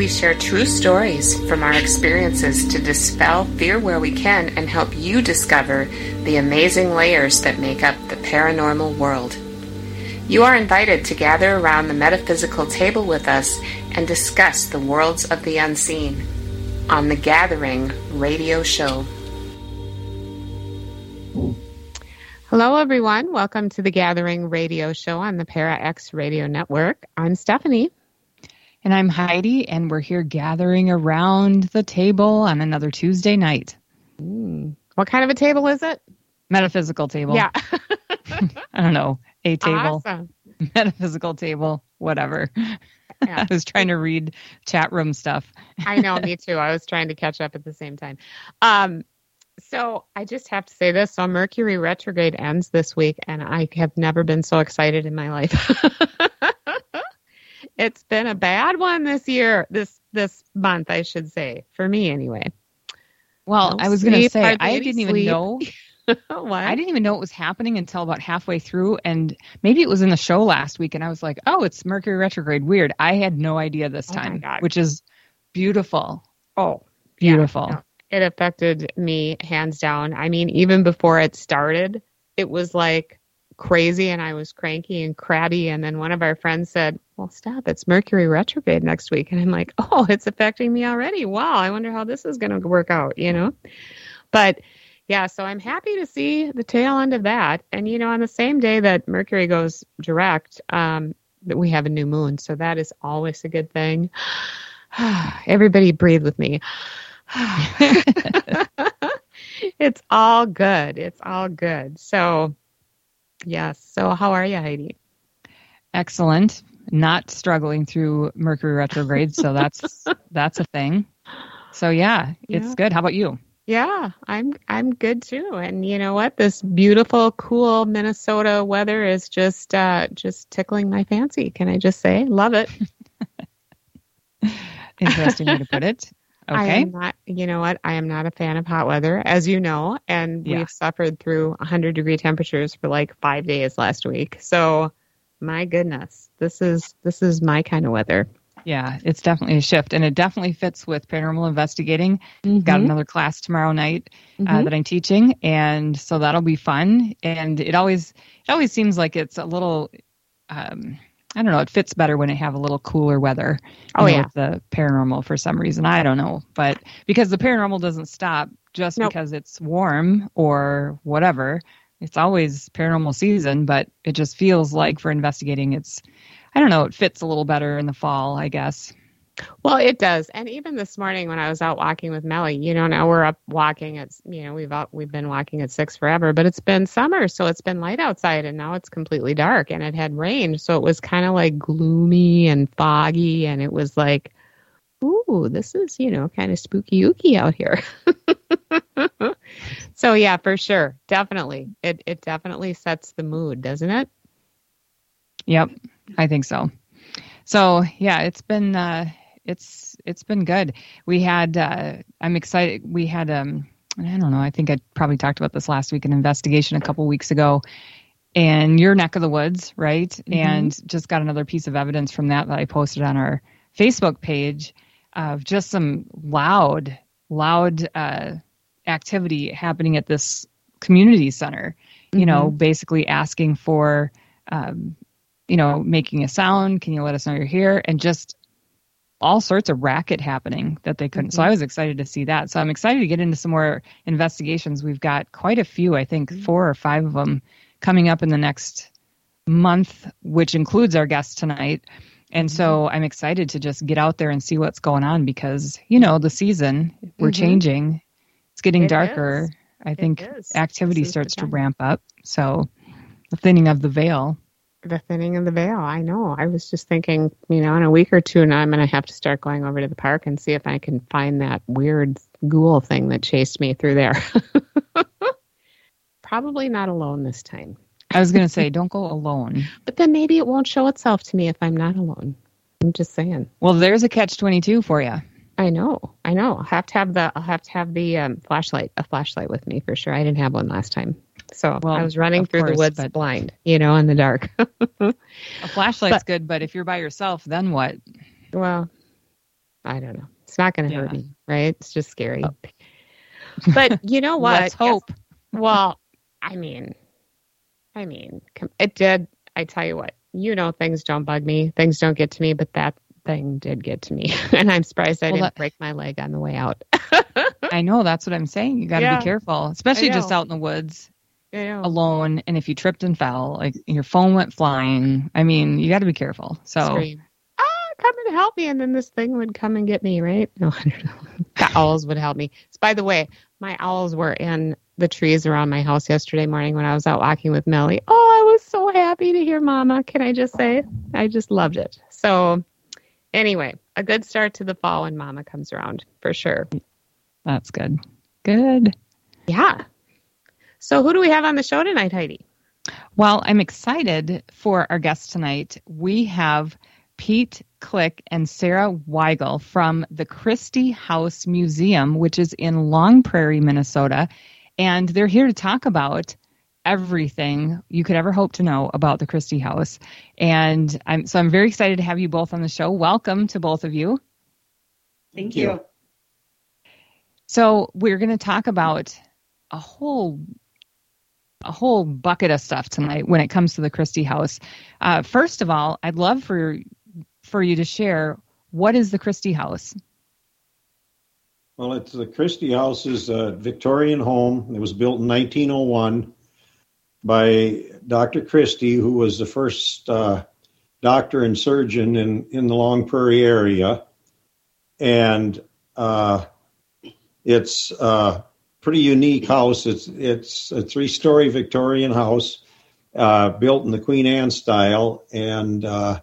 We share true stories from our experiences to dispel fear where we can and help you discover the amazing layers that make up the paranormal world. You are invited to gather around the metaphysical table with us and discuss the worlds of the unseen on the Gathering radio show. Hello, everyone. Welcome to the Gathering radio show on the Para X radio network. I'm Stephanie. And I'm Heidi, and we're here gathering around the table on another Tuesday night. Mm. What kind of a table is it? Metaphysical table. Yeah. I don't know. A table. Awesome. Metaphysical table. Whatever. Yeah. I was trying to read chat room stuff. I know, me too. I was trying to catch up at the same time. Um, so I just have to say this. So Mercury retrograde ends this week, and I have never been so excited in my life. It's been a bad one this year, this this month, I should say, for me anyway. Well, No I was going to say, I didn't even know. what? I didn't even know it was happening until about halfway through, and maybe it was in the show last week, and I was like, "Oh, it's Mercury retrograde." Weird. I had no idea this Oh time, which is beautiful. oh, Beautiful. no. it affected me hands down. I mean, even before it started, it was like crazy and I was cranky and crabby. And then one of our friends said, Well, stop, it's Mercury retrograde next week. And I'm like, Oh, it's affecting me already. Wow, I wonder how this is going to work out, you know? But yeah, so I'm happy to see the tail end of that. And, you know, on the same day that Mercury goes direct, um, that we have a new moon. So that is always a good thing. Everybody breathe with me. it's all good. It's all good. So, yes. So, how are you, Heidi? Excellent. Not struggling through Mercury retrograde, so that's that's a thing. So yeah, it's Yeah. good. How about you? Yeah, I'm I'm good too. And you know what? This beautiful, cool Minnesota weather is just uh, just tickling my fancy. Can I just say, love it? Interesting way to put it. I am not. You know what? I am not a fan of hot weather, as you know, and Yeah. we've suffered through 100 degree temperatures for like five days last week. So, my goodness, this is this is my kind of weather. Yeah, it's definitely a shift, and it definitely fits with paranormal investigating. Got another class tomorrow night uh, Mhm. that I'm teaching, and so that'll be fun. And it always it always seems like it's a little. Um, I don't know. It fits better when it have a little cooler weather. Oh, yeah. with the paranormal for some reason. I don't know, but because the paranormal doesn't stop just Nope. because it's warm or whatever. It's always paranormal season, but it just feels like for investigating, it's I don't know. It fits a little better in the fall, I guess. Well, it does. And even this morning when I was out walking with Melly, you know, now we're up walking at, you know, we've out, we've been walking at six forever, but it's been summer, so it's been light outside, and now it's completely dark, and it had rained, so it was kind of like gloomy and foggy, and it was like, ooh, this is, you know, kind of spooky ooky out here. so yeah, for sure, definitely, it it definitely sets the mood, doesn't it? Yep, I think so. So yeah, it's been uh, it's it's been good. We had uh, I'm excited. We had um I don't know. I think I probably talked about this last week. An investigation a couple weeks ago, in your neck of the woods, right? And just got another piece of evidence from that that I posted on our Facebook page of just some loud, loud uh, activity happening at this community center. You know, basically asking for, um, you know, making a sound. Can you let us know you're here? And just all sorts of racket happening that they couldn't. Mm-hmm. So I was excited to see that. So I'm excited to get into some more investigations. We've got quite a few, I think mm-hmm. four or five of them coming up in the next month, which includes our guest tonight. And mm-hmm. so I'm excited to just get out there and see what's going on because, you know, the season, we're mm-hmm. changing. It's getting it darker. Is. I think activity starts to ramp up. So the thinning of the veil the thinning of the veil. I know. I was just thinking, you know, in a week or two now, I'm going to have to start going over to the park and see if I can find that weird ghoul thing that chased me through there. Probably not alone this time. I was going to say, don't go alone. But then maybe it won't show itself to me if I'm not alone. I'm just saying. Well, there's a catch 22 for you. I know. I know. I'll have to have the I'll have to have the um, flashlight, a flashlight with me for sure. I didn't have one last time. So well, I was running through course, the woods but... blind, you know, in the dark. a flashlight's but, good, but if you're by yourself, then what? Well, I don't know. It's not going to yeah. hurt me, right? It's just scary. Oh. But you know what? Let's hope. Yes. Well, I mean, I mean, it did. I tell you what, you know, things don't bug me, things don't get to me, but that thing did get to me, and I'm surprised I well, didn't that... break my leg on the way out. I know that's what I'm saying. You got to yeah. be careful, especially just out in the woods yeah. alone and if you tripped and fell like your phone went flying. I mean you got to be careful. So Scream. ah come and help me and then this thing would come and get me right? No i don't know. The owls would help me. So, by the way my owls were in the trees around my house yesterday morning when i was out walking with melly oh i was so happy to hear mama. Can i just say i just loved it. So anyway a good start to the fall when mama comes around for sure. That's good. Good. Yeah so, who do we have on the show tonight, Heidi? Well, I'm excited for our guest tonight. We have Pete Click and Sara Weigel from the Christie House Museum, which is in Long Prairie, Minnesota. And they're here to talk about everything you could ever hope to know about the Christie House. And I'm so I'm very excited to have you both on the show. Welcome to both of you. Thank you. So we're going to talk about a whole a whole bucket of stuff tonight when it comes to the Christie House. Uh, first of all, I'd love for for you to share what is the Christie House. Well, it's the Christie House is a Victorian home. It was built in 1901 by Dr. Christie, who was the first uh, doctor and surgeon in in the Long Prairie area, and uh, it's uh, pretty unique house. It's it's a three story Victorian house uh, built in the Queen Anne style, and uh,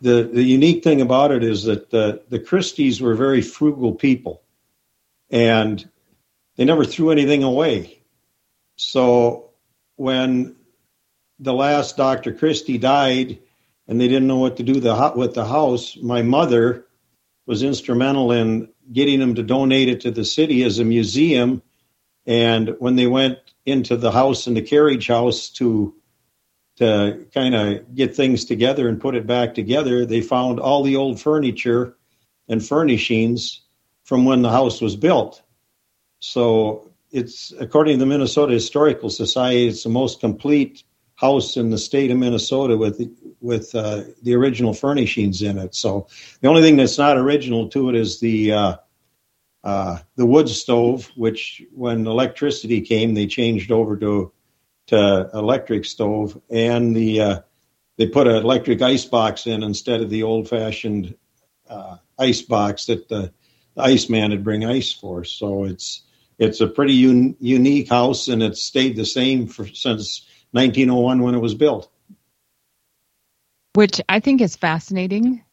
the the unique thing about it is that the the Christies were very frugal people, and they never threw anything away. So when the last Dr. Christie died, and they didn't know what to do the, with the house, my mother was instrumental in getting them to donate it to the city as a museum. And when they went into the house and the carriage house to to kind of get things together and put it back together, they found all the old furniture and furnishings from when the house was built. So it's according to the Minnesota Historical Society, it's the most complete house in the state of Minnesota with with uh, the original furnishings in it. So the only thing that's not original to it is the uh, uh, the wood stove, which when electricity came, they changed over to to electric stove, and the uh, they put an electric ice box in instead of the old fashioned uh, ice box that the, the iceman would bring ice for. So it's it's a pretty un- unique house, and it's stayed the same for since 1901 when it was built. Which I think is fascinating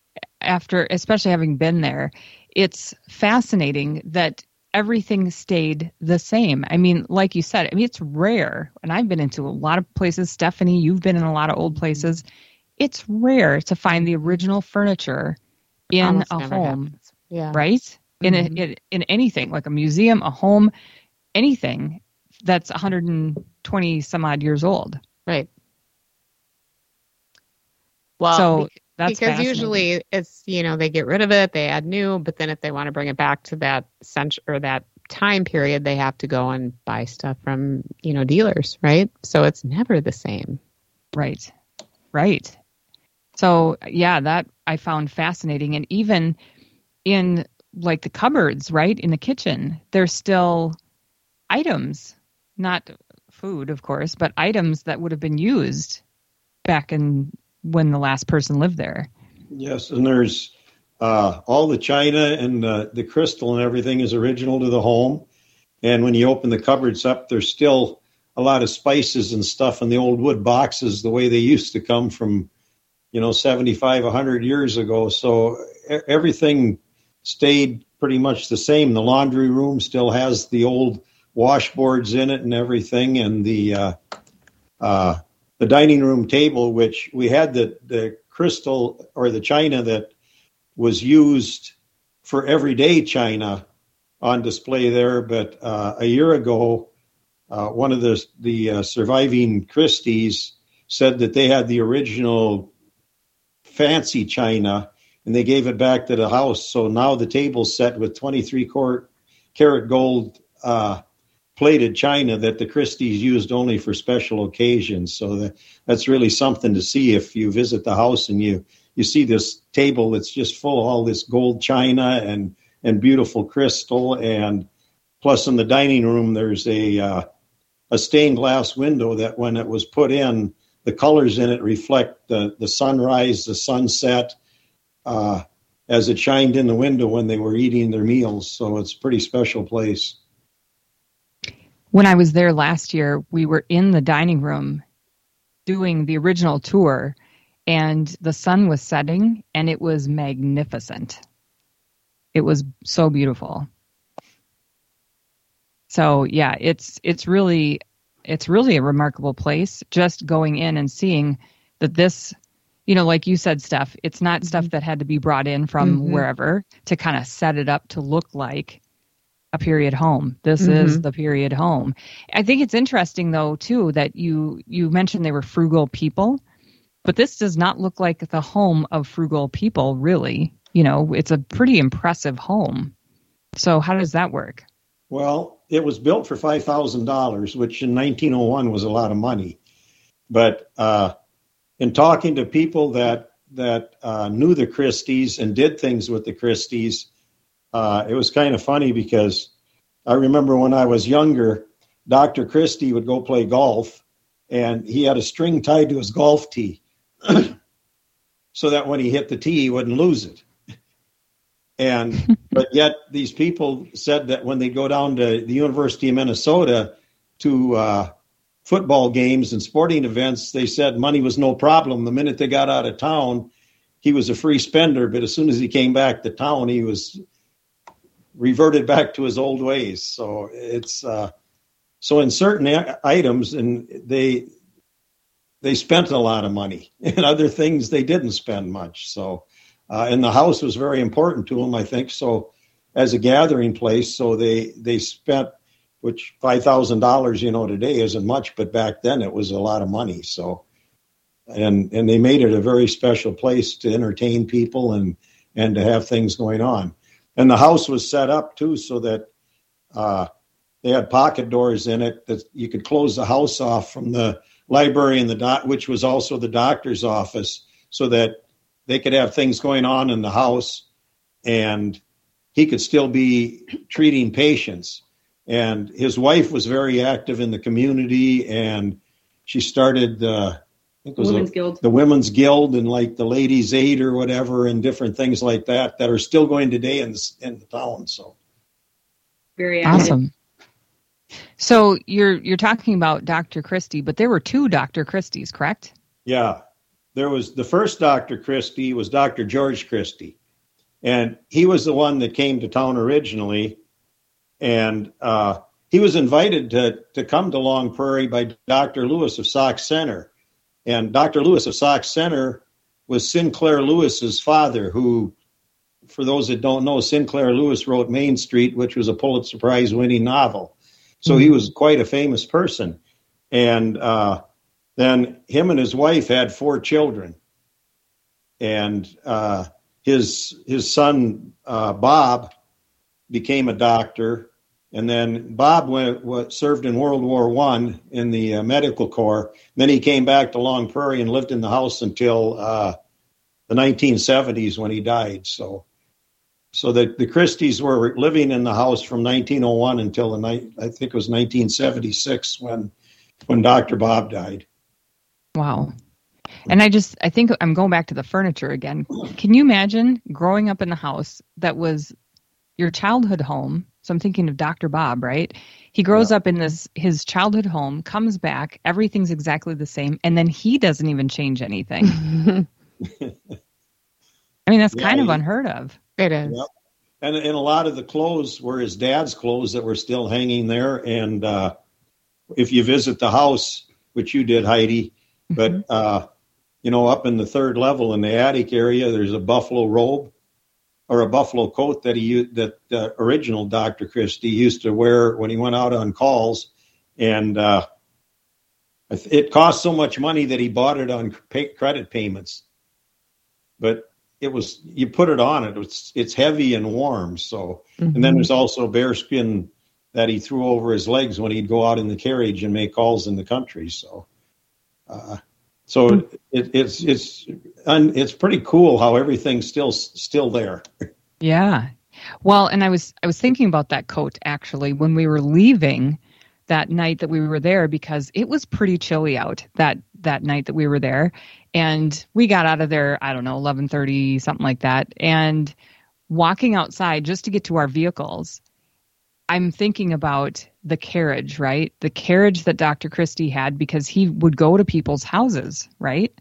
after, especially having been there. It's fascinating that everything stayed the same. I mean, like you said, I mean, it's rare. And I've been into a lot of places. Stephanie, you've been in a lot of old places. It's rare to find the original furniture in Almost a home. Happens. Yeah. Right? In, mm-hmm. a, in, in anything, like a museum, a home, anything that's 120 some odd years old. Right. Well, so that's because usually it's you know they get rid of it, they add new, but then if they want to bring it back to that century or that time period, they have to go and buy stuff from you know dealers, right? So it's never the same. Right. Right. So yeah, that I found fascinating, and even in like the cupboards, right in the kitchen, there's still items, not food, of course, but items that would have been used back in when the last person lived there. Yes, and there's uh, all the china and uh, the crystal and everything is original to the home. And when you open the cupboards up, there's still a lot of spices and stuff in the old wood boxes, the way they used to come from, you know, 75, 100 years ago. So everything stayed pretty much the same. The laundry room still has the old washboards in it and everything, and the uh, uh, the dining room table, which we had the the crystal or the china that was used for everyday china on display there. But uh, a year ago, uh, one of the the uh, surviving Christies said that they had the original fancy china and they gave it back to the house. So now the table's set with 23 carat gold uh, plated china that the Christies used only for special occasions. So that, that's really something to see if you visit the house and you you see this table that's just full of all this gold china and and beautiful crystal. And plus in the dining room there's a uh, a stained glass window that when it was put in the colors in it reflect the the sunrise the sunset uh, as it shined in the window when they were eating their meals. So it's a pretty special place when I was there last year, we were in the dining room doing the original tour, and the sun was setting, and it was magnificent. It was so beautiful. So yeah, it's it's really it's really a remarkable place. Just going in and seeing that this, you know, like you said, Steph, it's not mm-hmm. stuff that had to be brought in from mm-hmm. wherever to kind of set it up to look like a period home. This mm-hmm. is the period home. I think it's interesting though too that you you mentioned they were frugal people, but this does not look like the home of frugal people really. You know, it's a pretty impressive home. So how does that work? Well, it was built for five thousand dollars, which in 1901 was a lot of money. But uh, in talking to people that that uh, knew the Christies and did things with the Christies, uh, it was kind of funny because I remember when I was younger, Dr. Christie would go play golf, and he had a string tied to his golf tee so that when he hit the tee, he wouldn't lose it. And but yet these people said that when they go down to the University of Minnesota to uh, football games and sporting events, they said money was no problem. The minute they got out of town, he was a free spender. But as soon as he came back to town, he was reverted back to his old ways. So it's uh, so in certain items, and they they spent a lot of money. In other things, they didn't spend much. So, uh, and the house was very important to them, I think. So, as a gathering place, so they they spent which five thousand dollars, you know, today isn't much, but back then it was a lot of money. So, and and they made it a very special place to entertain people and and to have things going on and the house was set up too so that uh, they had pocket doors in it that you could close the house off from the library and the doc, which was also the doctor's office, so that they could have things going on in the house, and he could still be treating patients. And his wife was very active in the community, and she started uh, think it was Women's a, Guild. the Women's Guild and like the Ladies Aid or whatever, and different things like that that are still going today in the, in the town. So very active. awesome. So you're you're talking about Dr. Christie, but there were two Dr. Christies, correct? Yeah, there was the first Dr. Christie was Dr. George Christie, and he was the one that came to town originally, and uh, he was invited to to come to Long Prairie by Dr. Lewis of Sauk Centre and Dr. Lewis of Sauk Centre was Sinclair Lewis's father, who, for those that don't know, Sinclair Lewis wrote Main Street, which was a Pulitzer Prize winning novel. So mm-hmm. he was quite a famous person. And uh, then him and his wife had four children. And uh, his his son uh, Bob became a doctor, and then Bob went, served in World War One in the uh, medical corps. Then he came back to Long Prairie and lived in the house until uh, the 1970s when he died. So, so the the Christies were living in the house from 1901 until the night I think it was 1976 when when Dr. Bob died. Wow. And I just I think I'm going back to the furniture again. Can you imagine growing up in the house that was your childhood home? So I'm thinking of Dr. Bob, right? He grows yeah. up in this his childhood home, comes back, everything's exactly the same, and then he doesn't even change anything. I mean, that's yeah, kind of unheard of. It is. Yep. And, and a lot of the clothes were his dad's clothes that were still hanging there. And uh, if you visit the house, which you did, Heidi, but mm-hmm. uh, you know, up in the third level in the attic area, there's a buffalo robe or a buffalo coat that he that the original Dr. Christie used to wear when he went out on calls, and uh, it cost so much money that he bought it on pay, credit payments. But it was you put it on it, it's it's heavy and warm. So, mm-hmm. and then there's also bearskin that he threw over his legs when he'd go out in the carriage and make calls in the country. So, uh, so mm-hmm. it, it's it's it's pretty cool how everything's still still there. Yeah. Well, and I was I was thinking about that coat actually when we were leaving that night that we were there because it was pretty chilly out that that night that we were there and we got out of there I don't know 11:30 something like that and walking outside just to get to our vehicles I'm thinking about the carriage, right? The carriage that Dr. Christie had because he would go to people's houses, right?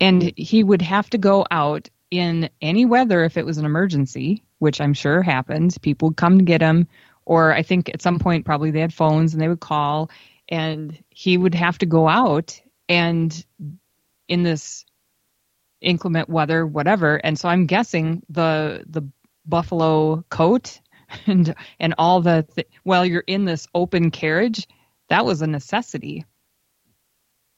And he would have to go out in any weather if it was an emergency, which I'm sure happened. People would come to get him, or I think at some point probably they had phones and they would call, and he would have to go out and in this inclement weather, whatever. And so I'm guessing the the buffalo coat and and all the th- while you're in this open carriage, that was a necessity.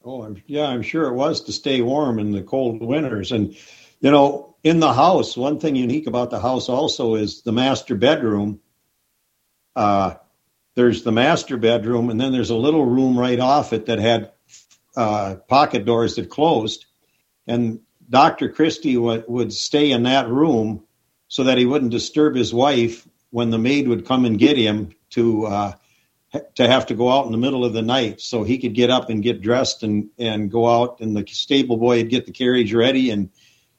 Oh, I'm, yeah, I'm sure it was to stay warm in the cold winters. And you know, in the house, one thing unique about the house also is the master bedroom. Uh, there's the master bedroom, and then there's a little room right off it that had uh, pocket doors that closed. And Dr. Christie would, would stay in that room so that he wouldn't disturb his wife when the maid would come and get him to uh, to have to go out in the middle of the night so he could get up and get dressed and and go out and the stable boy would get the carriage ready and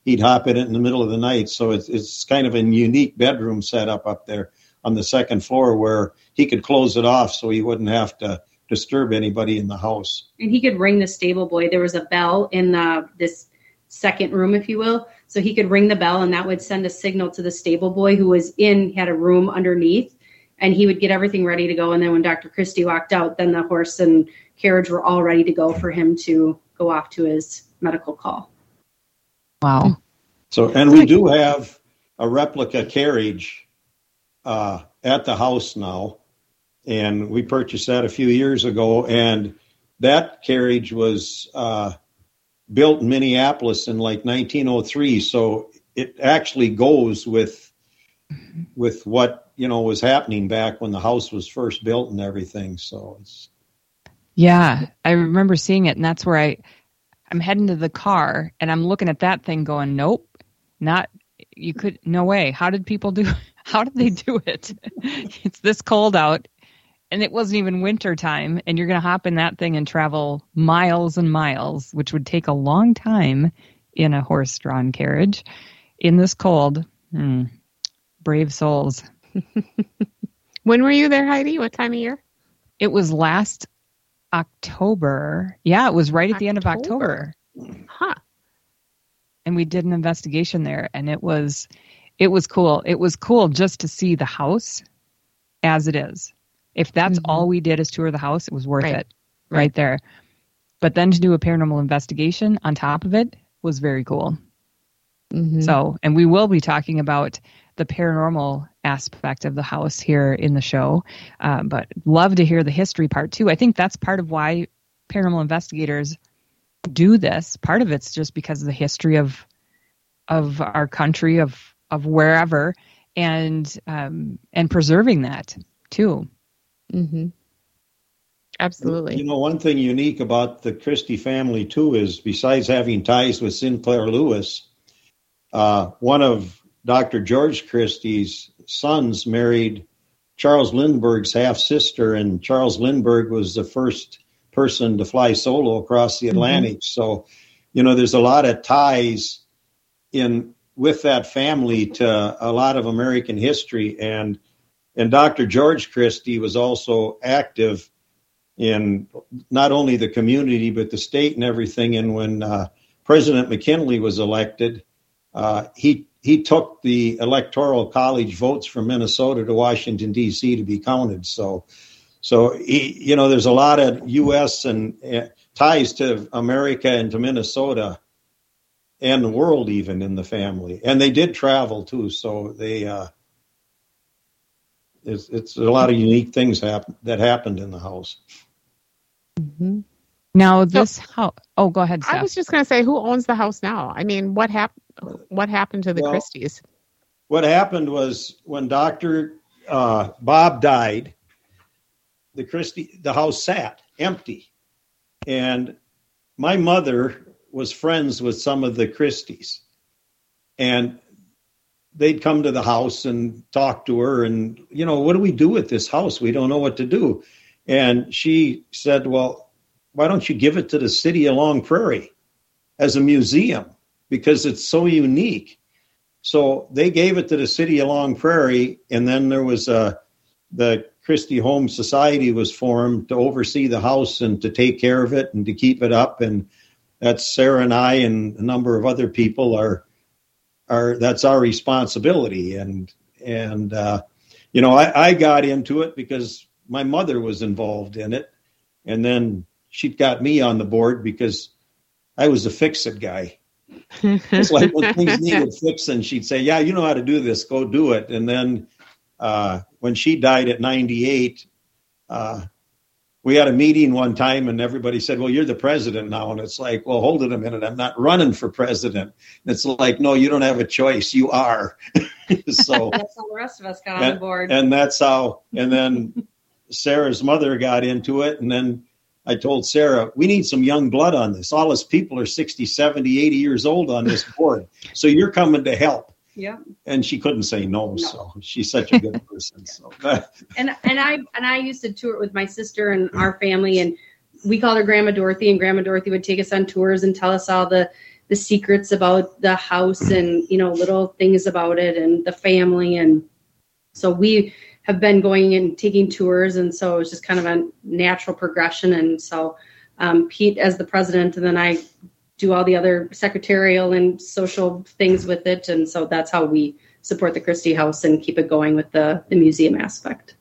he'd hop in it in the middle of the night. So it's it's kind of a unique bedroom setup up there on the second floor where he could close it off so he wouldn't have to disturb anybody in the house. And he could ring the stable boy. There was a bell in the this second room if you will so he could ring the bell and that would send a signal to the stable boy who was in, had a room underneath, and he would get everything ready to go. And then when Dr. Christie walked out, then the horse and carriage were all ready to go for him to go off to his medical call. Wow. So, and we do have a replica carriage uh, at the house now, and we purchased that a few years ago. And that carriage was uh, built in Minneapolis in like 1903, so it actually goes with with what you know was happening back when the house was first built and everything. So it's yeah, I remember seeing it, and that's where I I'm heading to the car, and I'm looking at that thing, going, nope, not you could no way. How did people do? How did they do it? it's this cold out and it wasn't even winter time and you're going to hop in that thing and travel miles and miles which would take a long time in a horse drawn carriage. In this cold hmm, brave souls. When were you there heidi? What time of year? It was last october. Yeah it was right at october. the end of october. Huh. And we did an investigation there and it was it was cool. It was cool just to see the house as it is if that's mm-hmm. all we did is tour the house, it was worth right. it right. right there. But then to do a paranormal investigation on top of it was very cool. Mm-hmm. So, and we will be talking about the paranormal aspect of the house here in the show. Uh, but love to hear the history part too. I think that's part of why paranormal investigators do this. Part of it's just because of the history of of our country, of of wherever, and um, and preserving that too. Mm-hmm. Absolutely. You know, one thing unique about the Christie family too is besides having ties with Sinclair Lewis, uh, one of Dr. George Christie's sons married Charles Lindbergh's half sister, and Charles Lindbergh was the first person to fly solo across the Atlantic. Mm-hmm. So, you know, there's a lot of ties in with that family to a lot of American history, and and Dr. George Christie was also active in not only the community but the state and everything. And when uh, President McKinley was elected, uh, he he took the electoral college votes from Minnesota to Washington D.C. to be counted. So, so he, you know, there's a lot of U.S. and uh, ties to America and to Minnesota and the world even in the family, and they did travel too. So they, uh, it's it's a lot of unique things happen that happened in the house. Mm-hmm. Now this so, house. Oh, go ahead. Steph. I was just going to say, who owns the house now? I mean, what happened? What happened to the well, Christies? What happened was when Doctor uh, Bob died, the Christie the house sat empty, and my mother was friends with some of the Christies, and they'd come to the house and talk to her, and you know, what do we do with this house? We don't know what to do. And she said, Well, why don't you give it to the city of Long Prairie as a museum? Because it's so unique. So they gave it to the city of Long Prairie, and then there was a the Christie Home Society was formed to oversee the house and to take care of it and to keep it up. And that's Sarah and I and a number of other people are are that's our responsibility. And and uh, you know I, I got into it because my mother was involved in it, and then she got me on the board because I was a fix it guy. it's like when things needed fixing, she'd say, "Yeah, you know how to do this. Go do it." And then uh, when she died at 98, uh, we had a meeting one time, and everybody said, "Well, you're the president now." And it's like, "Well, hold it a minute. I'm not running for president." And it's like, "No, you don't have a choice. You are." so that's how the rest of us got and, on board. And that's how. And then Sara's mother got into it. And then I told Sara, we need some young blood on this. All us people are 60, 70, 80 years old on this board. So you're coming to help. Yeah. And she couldn't say no, no. So she's such a good person. So and and I and I used to tour with my sister and our family and we called her Grandma Dorothy and Grandma Dorothy would take us on tours and tell us all the the secrets about the house and you know little things about it and the family and so we have been going and taking tours, and so it was just kind of a natural progression. And so um, Pete as the president, and then I do all the other secretarial and social things with it, and so that's how we support the Christie House and keep it going with the the museum aspect.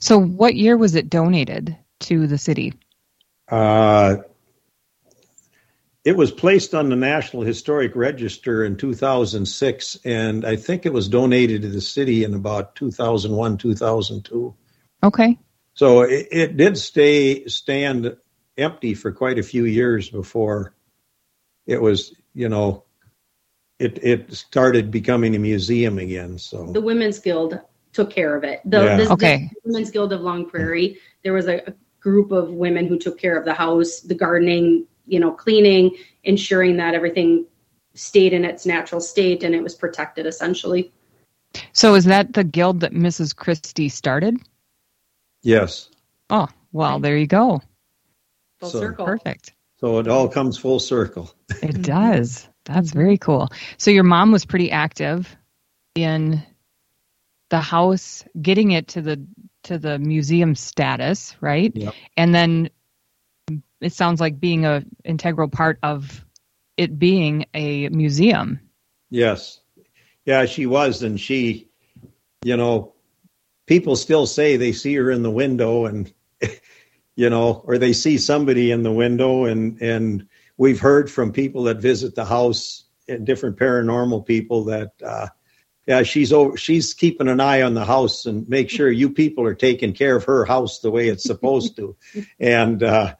So, what year was it donated to the city? Uh, it was placed on the National Historic Register in 2006, and I think it was donated to the city in about 2001, 2002. Okay. So it, it did stay stand empty for quite a few years before it was, you know, it it started becoming a museum again. So the Women's Guild took care of it. The, yeah. the, okay. the Women's Guild of Long Prairie. There was a, a group of women who took care of the house, the gardening, you know, cleaning, ensuring that everything stayed in its natural state and it was protected essentially. So is that the guild that Mrs. Christie started? Yes. Oh, well, there you go. Full so, circle. Perfect. So uh, it all comes full circle. it does. That's very cool. So your mom was pretty active in the house, getting it to the to the museum status, right? Yep. And then it sounds like being a integral part of it being a museum. Yes. Yeah, she was and she you know people still say they see her in the window and you know or they see somebody in the window and and we've heard from people that visit the house and different paranormal people that uh yeah she's over she's keeping an eye on the house and make sure you people are taking care of her house the way it's supposed to. And uh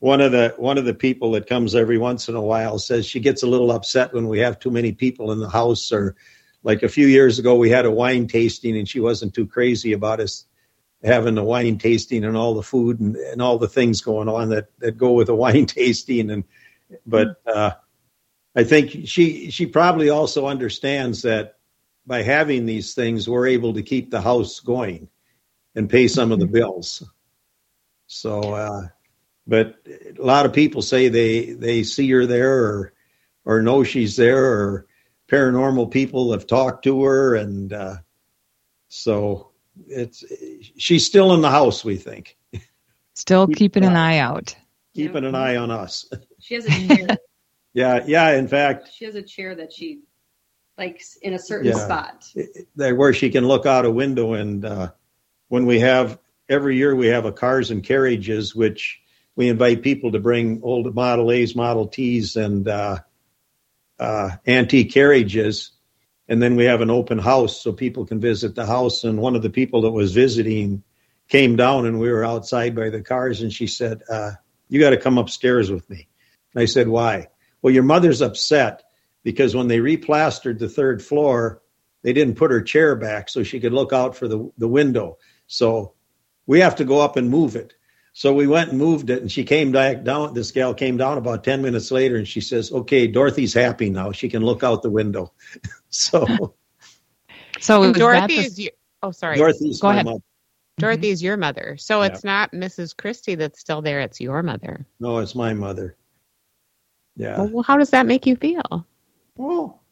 one of the one of the people that comes every once in a while says she gets a little upset when we have too many people in the house or like a few years ago we had a wine tasting and she wasn't too crazy about us having the wine tasting and all the food and, and all the things going on that that go with the wine tasting and but uh I think she she probably also understands that by having these things, we're able to keep the house going and pay some of the bills. So, uh, but a lot of people say they they see her there or or know she's there or paranormal people have talked to her and uh, so it's she's still in the house we think Still keeping an eye out. keeping an eye on us She has a chair. yeah yeah in fact she has a chair that she likes in a certain Yeah. spot. there where she can look out a window and uh, when we have every year we have a cars and carriages which we invite people to bring old model a's model t's and uh, uh, antique carriages and then we have an open house so people can visit the house and one of the people that was visiting came down and we were outside by the cars and she said uh, you got to come upstairs with me and i said why well your mother's upset because when they replastered the third floor they didn't put her chair back so she could look out for the, the window. So we have to go up and move it. So we went and moved it, and she came back down. This gal came down about 10 minutes later, and she says, Okay, Dorothy's happy now. She can look out the window. so So And is Dorothy the- is your, oh sorry. Dorothy's Go my ahead. mother. Dorothy is your mother. So Yeah. it's not Mrs. Christie that's still there, it's your mother. No, it's my mother. Yeah. Well, how does that make you feel? Well,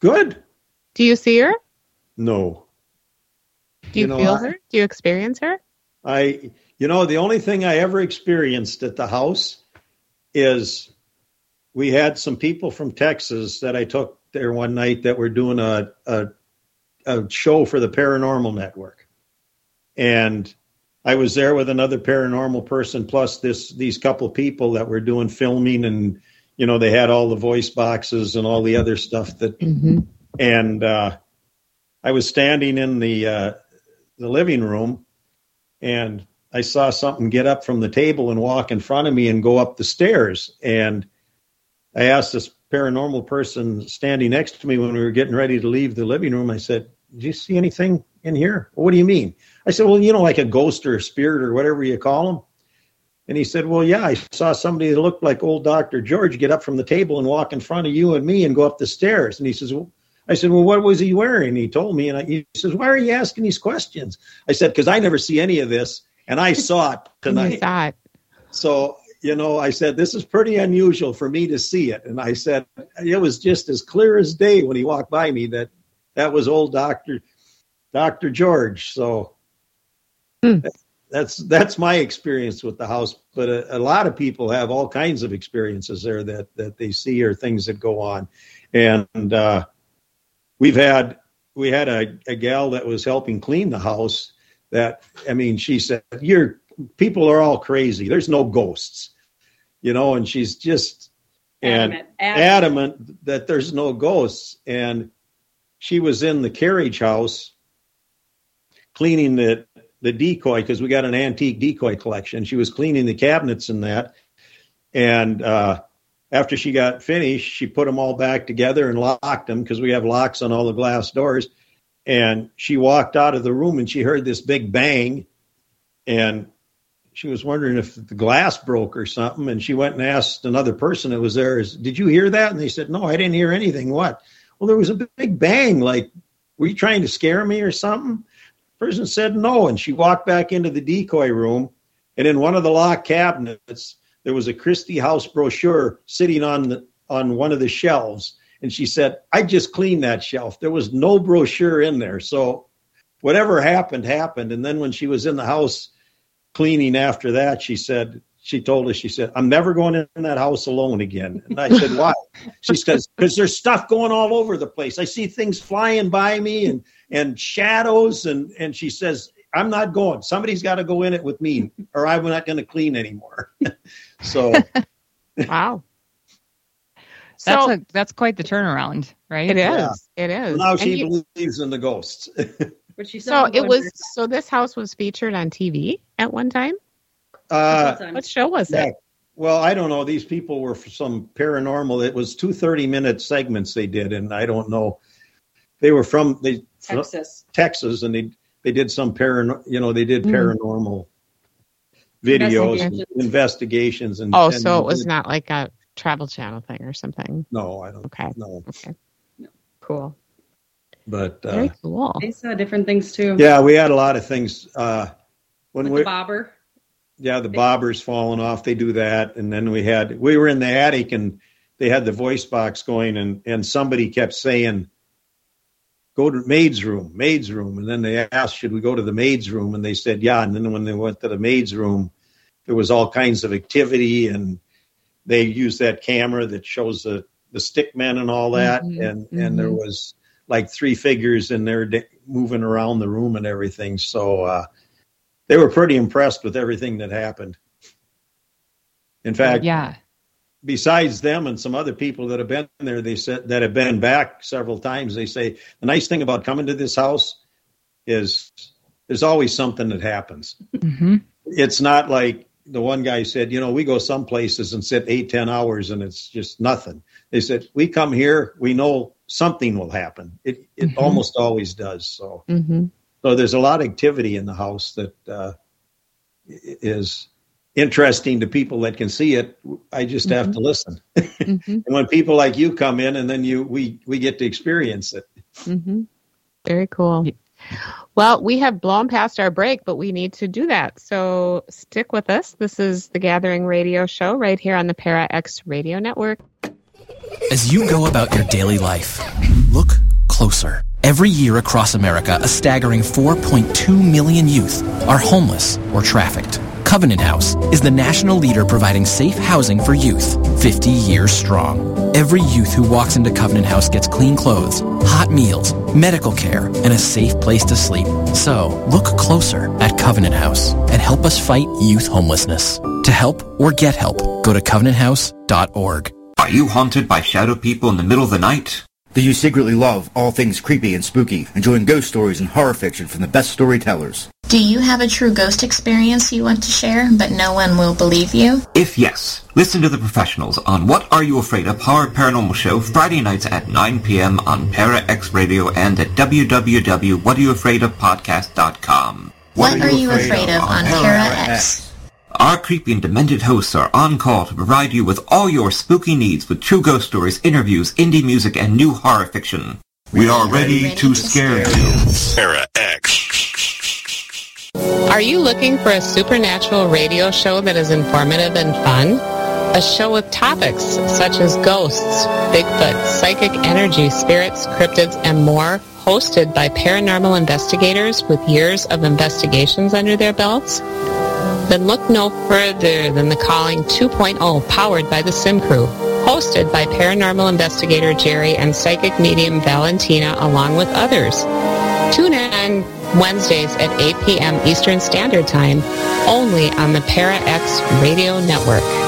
good. Do you see her? No. Do you, You know, feel I- her? Do you experience her? I, you know, the only thing I ever experienced at the house is we had some people from Texas that I took there one night that were doing a, a, a show for the Paranormal Network. And I was there with another paranormal person plus this these couple people that were doing filming and you know they had all the voice boxes and all the other stuff that Mm-hmm. and uh, I was standing in the uh, the living room, and I saw something get up from the table and walk in front of me and go up the stairs. And I asked this paranormal person standing next to me when we were getting ready to leave the living room. I said, Do you see anything in here?" What do you mean? I said, "Well, you know, like a ghost or a spirit or whatever you call them." And he said, Well, yeah, I saw somebody that looked like old Dr. George get up from the table and walk in front of you and me and go up the stairs. And he says, Well, I said, Well, what was he wearing? He told me. And I, he says, Why are you asking these questions? I said, Because I never see any of this. And I saw it You tonight. saw it. So, you know, I said, This is pretty unusual for me to see it. And I said, It was just as clear as day when he walked by me that that was old Dr. Dr. George. So Hmm. that's that's my experience with the house. But a, a lot of people have all kinds of experiences there that that they see or things that go on. And uh, we've had we had a, a gal that was helping clean the house that I mean, she said, You're people are all crazy. There's no ghosts. You know, and she's just and Adamant. Adamant. adamant that there's no ghosts. And she was in the carriage house cleaning the the decoy because we got an antique decoy collection. She was cleaning the cabinets and that. And uh, after she got finished, she put them all back together and locked them because we have locks on all the glass doors. And she walked out of the room and she heard this big bang. And she was wondering if the glass broke or something. And she went and asked another person that was there, is, Did you hear that? And they said, No, I didn't hear anything. What? Well, there was a big bang. Like, were you trying to scare me or something? person said no. And she walked back into the decoy room. And in one of the lock cabinets, there was a Christie House brochure sitting on the, on one of the shelves. And she said, I just cleaned that shelf. There was no brochure in there. So whatever happened, happened. And then when she was in the house cleaning after that, she said, she told us, she said, I'm never going in that house alone again. And I said, why? She says, because there's stuff going all over the place. I see things flying by me and, and shadows. And, and she says, I'm not going. Somebody's got to go in it with me or I'm not going to clean anymore. so Wow. That's a that's quite the turnaround, right? it is. Yeah. It is. now she you- believes in the ghosts. But she's so it was. So this house was featured on TV at one time. Uh, What show was yeah. it? Well, I don't know. These people were for some paranormal. It was two 30 minute segments they did, and I don't know. They were from they from Texas. Texas, and they they did some paran. You know, they did Mhm. paranormal videos, and Investigations. investigations, and Oh, and so it was not like a Travel Channel thing or something. No, I don't. Okay. No, Okay. No. Cool. but Very uh, cool. They saw different things too. yeah, we had a lot of things. Uh, when With we the bobber. yeah the bobbers falling off, they do that, and then we had we were in the attic and they had the voice box going, and and somebody kept saying. Go to maid's room, maid's room, and then they asked, "Should we go to the maid's room?" And they said, "Yeah." And then when they went to the maid's room, there was all kinds of activity, and they used that camera that shows the the stick men and all that, Mhm, and and there mhm. was like three figures in there da- moving around the room and everything. So uh, they were pretty impressed with everything that happened. In fact, Yeah. besides them and some other people that have been there, they said that have been back several times. They say the nice thing about coming to this house is there's always something that happens. hmm It's not like the one guy said, you know, we go some places and sit eight, ten hours and it's just nothing. They said, we come here, we know something will happen. It it Mhm. almost always does. So hmm so there's a lot of activity in the house that uh, is interesting to people that can see it. I just have to listen. hmm And when people like you come in, and then you we we get to experience it. hmm Very cool. Well, we have blown past our break, but we need to do that. So stick with us. This is the Gathering Radio Show right here on the Para X Radio Network. As you go about your daily life, look closer. Every year across America, a staggering 4.2 million youth are homeless or trafficked. Covenant House is the national leader providing safe housing for youth, 50 years strong. Every youth who walks into Covenant House gets clean clothes, hot meals, medical care, and a safe place to sleep. So, look closer at Covenant House and help us fight youth homelessness. To help or get help, go to covenanthouse.org. Are you haunted by shadow people in the middle of the night? Do you secretly love all things creepy and spooky, enjoying ghost stories and horror fiction from the best storytellers? Do you have a true ghost experience you want to share, but no one will believe you? If yes, listen to the professionals on What Are You Afraid of Horror Paranormal Show Friday nights at 9 p.m. on Para X Radio and at www.whatareyouafraidofpodcast.com. What, are you afraid of on Para X? Our creepy and demented hosts are on call to provide you with all your spooky needs with true ghost stories, interviews, indie music, and new horror fiction. We are ready, to scare you. Para X. Are you looking for a supernatural radio show that is informative and fun? A show with topics such as ghosts, Bigfoot, psychic energy, spirits, cryptids, and more, hosted by paranormal investigators with years of investigations under their belts? Then look no further than the Calling 2.0 powered by the Sim Crew, hosted by paranormal investigator Jerry and psychic medium Valentina along with others. Tune in Wednesdays at 8 p.m. Eastern Standard Time, only on the Para X Radio Network.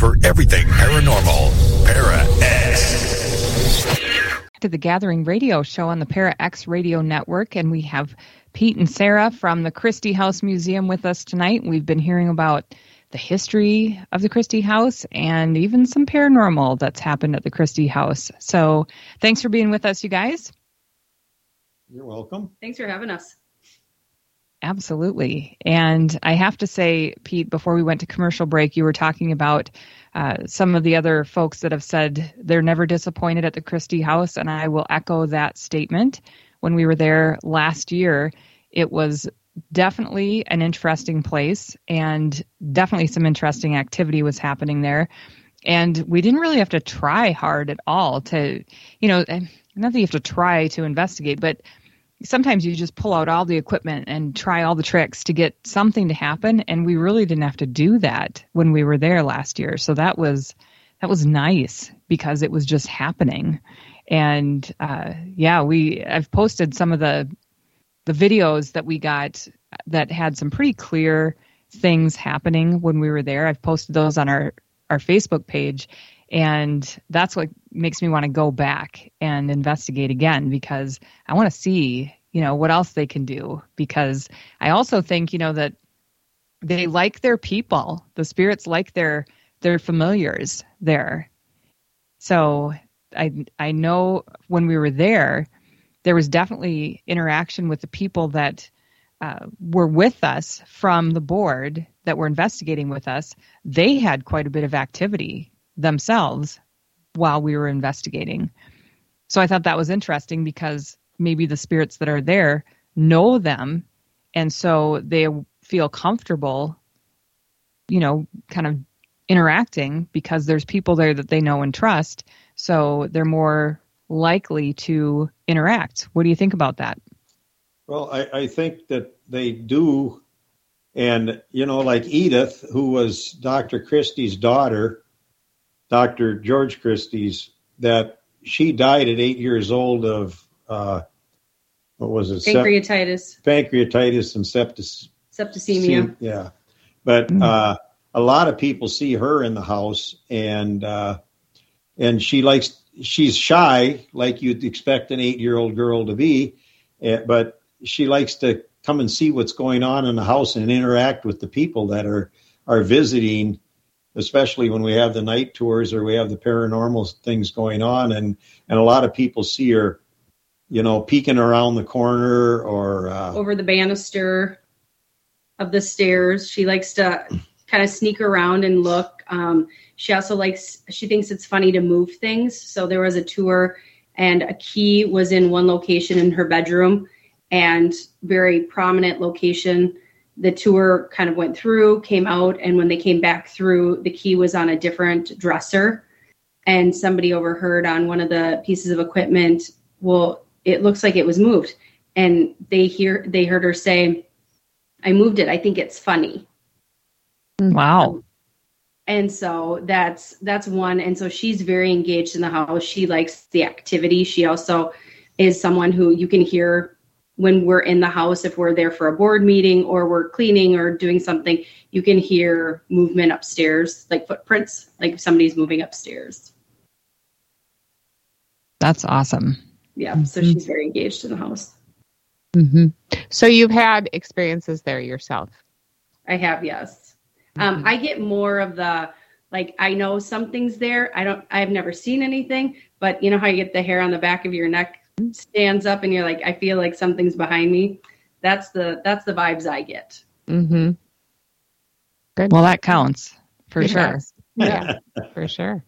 For everything paranormal. Para X. To the Gathering Radio Show on the Para X Radio Network, and we have Pete and Sara from the Christie House Museum with us tonight. We've been hearing about the history of the Christie House and even some paranormal that's happened at the Christie House. So, thanks for being with us, you guys. You're welcome. Thanks for having us. Absolutely. And I have to say, Pete, before we went to commercial break, you were talking about uh, some of the other folks that have said they're never disappointed at the Christie House. And I will echo that statement. When we were there last year, it was definitely an interesting place and definitely some interesting activity was happening there. And we didn't really have to try hard at all to, you know, not that you have to try to investigate, but sometimes you just pull out all the equipment and try all the tricks to get something to happen. And we really didn't have to do that when we were there last year. So that was that was nice because it was just happening. And uh, yeah we i've posted some of the the videos that we got that had some pretty clear things happening when we were there. I've posted those on our our facebook page And that's what makes me want to go back and investigate again because I want to see, you know, what else they can do. Because I also think, you know, that they like their people. The spirits like their their familiars there. So I I know when we were there, there was definitely interaction with the people that uh, were with us from the board that were investigating with us. They had quite a bit of activity themselves while we were investigating. So I thought that was interesting because maybe the spirits that are there know them. And so they feel comfortable you know kind of interacting because there's people there that they know and trust. So they're more likely to interact. What do you think about that? Well i, I think that they do. And you know like edith who was dr christie's daughter dr george christie's that she died at eight years old of uh, what was it? Pancreatitis. Pancreatitis and septis septicemia. Yeah. But mm-hmm. uh, a lot of people see her in the house and uh, and she likes she's shy like you'd expect an eight year old girl to be eh, but she likes to come and see what's going on in the house and interact with the people that are are visiting especially when we have the night tours or we have the paranormal things going on and and a lot of people see her you know peeking around the corner or uh, over the banister of the stairs she likes to kind of sneak around and look. Um, she also likes, she thinks it's funny to move things. So there was a tour, and a key was in one location in her bedroom and very prominent location. The tour kind of went through, came out, and when they came back through, the key was on a different dresser. And somebody overheard on one of the pieces of equipment, well, it looks like it was moved. And they hear they heard her say, I moved it. I think it's funny. Mm-hmm. Wow. And so that's that's one. And so she's very engaged in the house. She likes the activity. She also is someone who you can hear when we're in the house if we're there for a board meeting or we're cleaning or doing something you can hear movement upstairs like footprints like somebody's moving upstairs that's awesome yeah mm-hmm. so she's very engaged in the house mm-hmm. so you've had experiences there yourself i have yes um, mm-hmm. I get more of the like I know something's there. I don't. I've never seen anything, but you know how you get the hair on the back of your neck stands up, and you're like, I feel like something's behind me. That's the that's the vibes I get. Mm-hmm. Good. Well, that counts for it sure. Does. Yeah, for sure.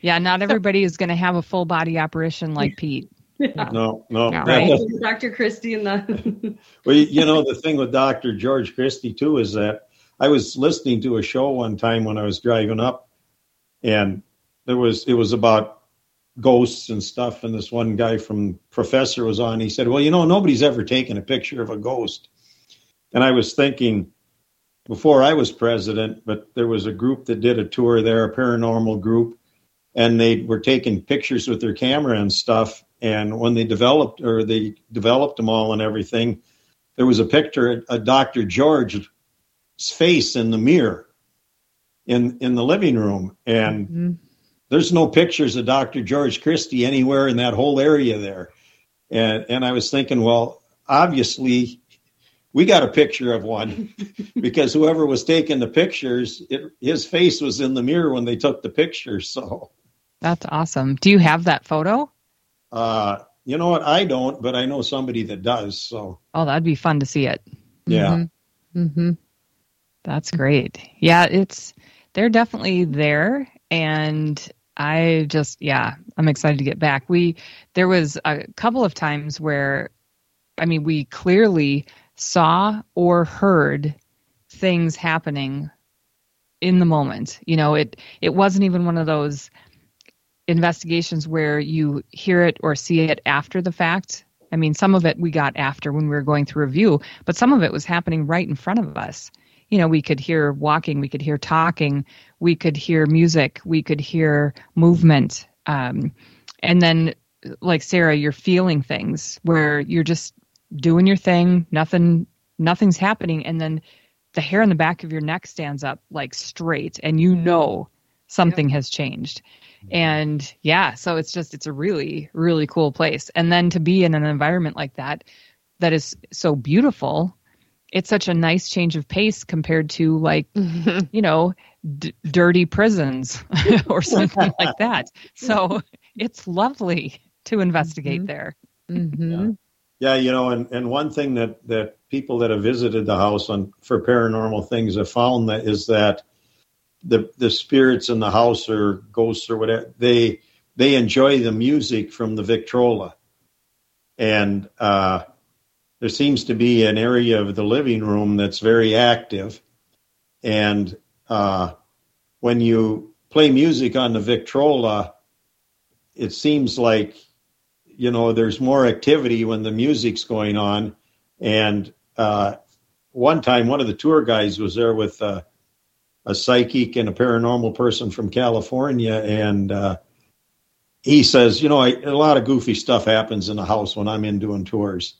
Yeah, not everybody is going to have a full body apparition like Pete. No, no. no right. Dr. Christie and the. well, you know the thing with Dr. George Christie too is that I was listening to a show one time when I was driving up, and there was it was about ghosts and stuff. And this one guy from Professor was on. He said, "Well, you know, nobody's ever taken a picture of a ghost." And I was thinking, before I was president, but there was a group that did a tour there, a paranormal group, and they were taking pictures with their camera and stuff. And when they developed or they developed them all and everything, there was a picture of Dr. George's face in the mirror in in the living room and mm-hmm. There's no pictures of Dr. George Christie anywhere in that whole area there and and I was thinking well obviously we got a picture of one because whoever was taking the pictures it, his face was in the mirror when they took the picture. so that's awesome do you have that photo uh you know what I don't but I know somebody that does so oh that'd be fun to see it yeah mm-hmm. mm-hmm. That's great. Yeah, it's they're definitely there and I just yeah, I'm excited to get back. We there was a couple of times where I mean, we clearly saw or heard things happening in the moment. You know, it it wasn't even one of those investigations where you hear it or see it after the fact. I mean, some of it we got after when we were going through review, but some of it was happening right in front of us you know, we could hear walking, we could hear talking, we could hear music, we could hear movement. Um, and then, like Sara, you're feeling things where you're just doing your thing, nothing, nothing's happening, and then the hair on the back of your neck stands up like straight, and you know something has changed. And yeah, so it's just it's a really really cool place. And then to be in an environment like that that is so beautiful, it's such a nice change of pace compared to like you know d- dirty prisons or something like that. So it's lovely to investigate Mhm. there. Mm-hmm. Yeah, you know, and, and one thing that, that people that have visited the house on for paranormal things have found that is that the the spirits in the house or ghosts or whatever they they enjoy the music from the Victrola, and uh, there seems to be an area of the living room that's very active, and uh, when you play music on the Victrola, it seems like you know there's more activity when the music's going on. And uh, one time one of the tour guys was there with a psychic and a paranormal person from california. And uh, he says you know I, a lot of goofy stuff happens in the house when i'm in doing tours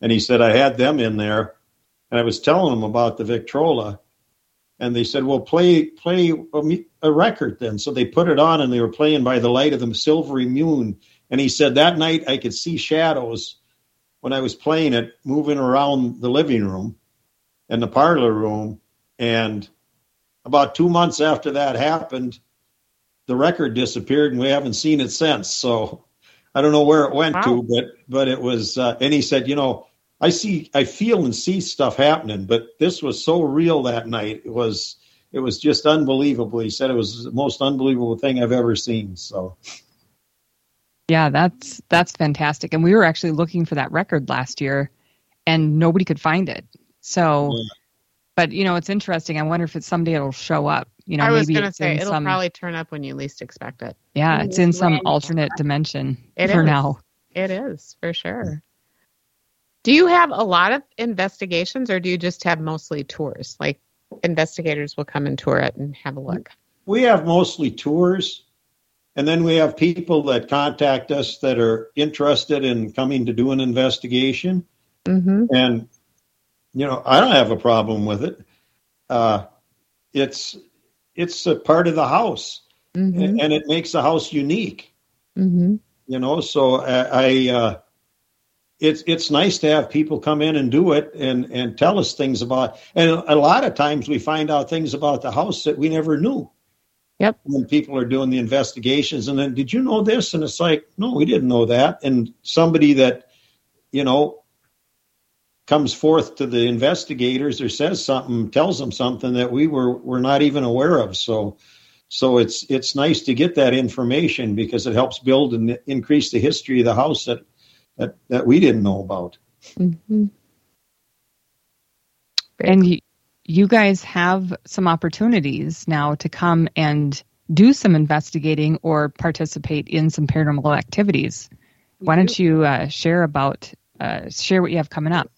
and he said i had them in there and i was telling them about the victrola and they said well play play a, a record then so they put it on and they were playing by the light of the silvery moon and he said that night I could see shadows when I was playing it moving around the living room and the parlor room. And about two months after that happened, the record disappeared and we haven't seen it since. So I don't know where it went Wow. to, but but it was. Uh, and he said, you know, I see, I feel and see stuff happening, but this was so real that night. It was. It was just unbelievable. He said it was the most unbelievable thing I've ever seen. So Yeah, that's that's fantastic. And we were actually looking for that record last year and nobody could find it. So Yeah. but you know, it's interesting. I wonder if it's someday it'll show up. You know, I was gonna say it'll some probably turn up when you least expect it. Yeah, it's in some alternate dimension It for is. now. It is for sure. Do you have a lot of investigations, or do you just have mostly tours? Like investigators will come and tour it and have a look. we have mostly tours and then we have people that contact us that are interested in coming to do an investigation Mm-hmm. and you know i don't have a problem with it uh, it's it's a part of the house Mm-hmm. and, it makes the house unique Mm-hmm. you know so i, I uh, it's it's nice to have people come in and do it and and tell us things about and a lot of times we find out things about the house that we never knew Yep. when people are doing the investigations and then did you know this and it's like no we didn't know that and somebody that you know comes forth to the investigators or says something tells them something that we were were not even aware of so so it's it's nice to get that information because it helps build and increase the history of the house that that, that we didn't know about Mm-hmm. And you, you guys have some opportunities now to come and do some investigating or participate in some paranormal activities. Why don't you uh, share about uh, share what you have coming up?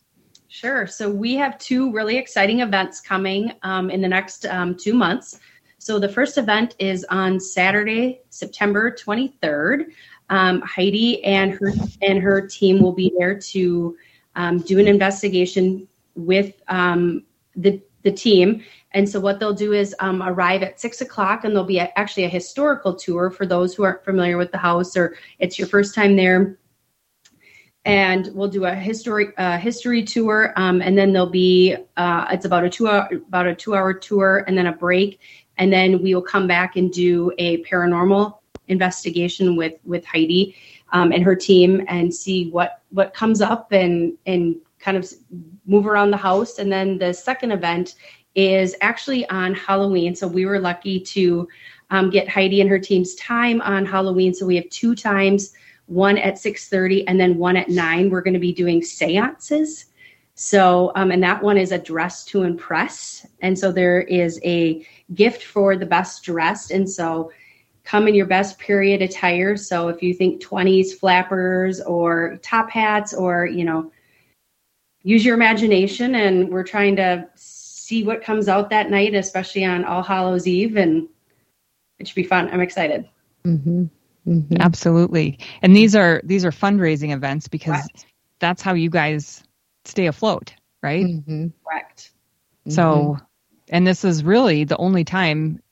Sure. So we have two really exciting events coming um, in the next um, two months. So the first event is on Saturday, September 23rd. Um, Heidi and her and her team will be there to um, do an investigation with um, the the team. And so what they'll do is um, arrive at six o'clock, and there'll be a, actually a historical tour for those who aren't familiar with the house or it's your first time there and we'll do a history uh, history tour um, and then there'll be uh, it's about a two hour about a two hour tour and then a break. And then we will come back and do a paranormal investigation with with heidi um, and her team and see what what comes up and and kind of move around the house. And then the second event is actually on halloween. So we were lucky to um, get heidi and her team's time on halloween. So we have two times one at 6.30 and then one at 9 we're going to be doing seances. So um, and that one is a dress to impress. And so there is a gift for the best dressed and so come in your best period attire. So if you think 20s flappers or top hats or you know use your imagination. And we're trying to see what comes out that night especially on all hallows eve. And it should be fun. I'm excited. Mm-hmm. Mm-hmm. Absolutely. And these are these are fundraising events because Correct. that's how you guys stay afloat, right? Mm-hmm. correct So, and this is really the only time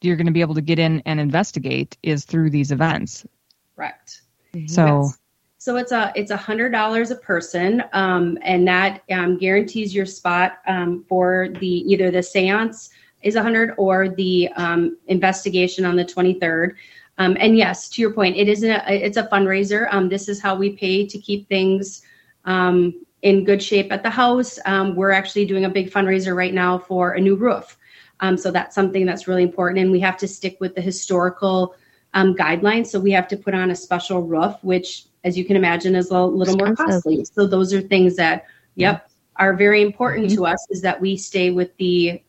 you're going to be able to get in and investigate is through these events. Correct. So Yes. So it's a it's a hundred dollars a person, um, and that um, guarantees your spot um, for the either the séance is a hundred or the um, investigation on the twenty third. Um, and yes, to your point, it is a it's a fundraiser. Um, this is how we pay to keep things um, in good shape at the house. Um, we're actually doing a big fundraiser right now for a new roof. Um, so that's something that's really important, and we have to stick with the historical um, guidelines. So we have to put on a special roof, which, as you can imagine, is a little more costly. So those are things that, yep, are very important to us. Is that we stay with the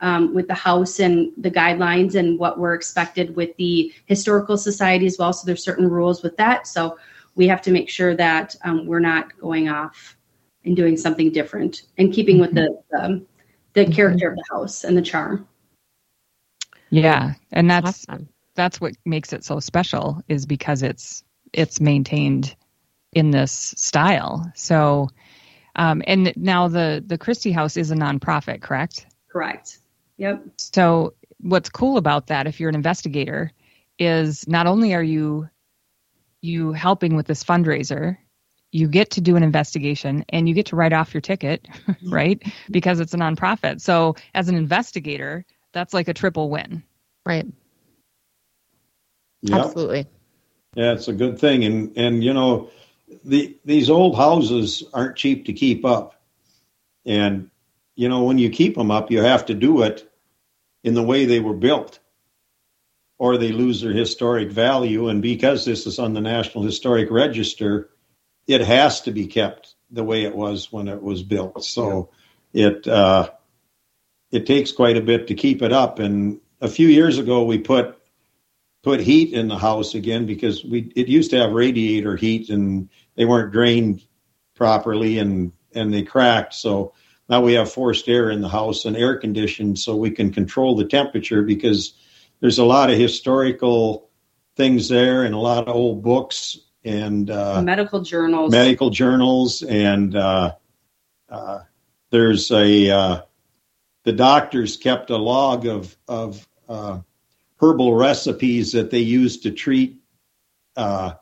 um, with the house and the guidelines and what we're expected with the historical society as well. So there's certain rules with that. So we have to make sure that um, we're not going off and doing something different and keeping with the um, the character of the house and the charm. yeah, and that's Awesome. that's what makes it so special is because it's it's maintained in this style. So, um, and now the the Christie House is a nonprofit, correct? Correct. Yep. So, what's cool about that, if you're an investigator, is not only are you you helping with this fundraiser, you get to do an investigation and you get to write off your ticket, right? Because it's a nonprofit. So, as an investigator, that's like a triple win. Right. Yep. Absolutely. Yeah, it's a good thing, and and you know, the these old houses aren't cheap to keep up, and you know when you keep them up, you have to do it in the way they were built, or they lose their historic value. And because this is on the National Historic Register, it has to be kept the way it was when it was built. So it uh, it takes quite a bit to keep it up. And a few years ago, we put put heat in the house again because we it used to have radiator heat and they weren't drained properly and and they cracked so now we have forced air in the house and air conditioned so we can control the temperature because there's a lot of historical things there and a lot of old books and uh, medical journals. medical journals and uh, uh, there's a uh, the doctors kept a log of of uh, herbal recipes that they used to treat uh,